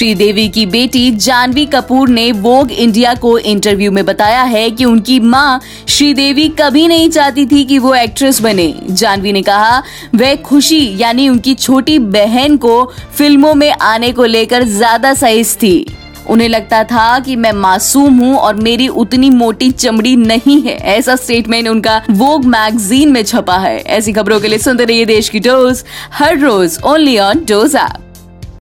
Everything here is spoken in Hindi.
श्रीदेवी की बेटी जानवी कपूर ने वोग इंडिया को इंटरव्यू में बताया है कि उनकी माँ श्रीदेवी कभी नहीं चाहती थी कि वो एक्ट्रेस बने। जानवी ने कहा, वह खुशी, यानी उनकी छोटी बहन को फ़िल्मों में आने को लेकर ज़्यादा सहिस थी। उन्हें लगता था कि मैं मासूम हूँ और मेरी उतनी मोटी चमड़ी नहीं है। ऐसा स्टेटमेंट उनका वोग मैगजीन में छपा है। ऐसी खबरों के लिए सुनते रहिए देश की डोज हर रोज ओनली ऑन डोज ऐप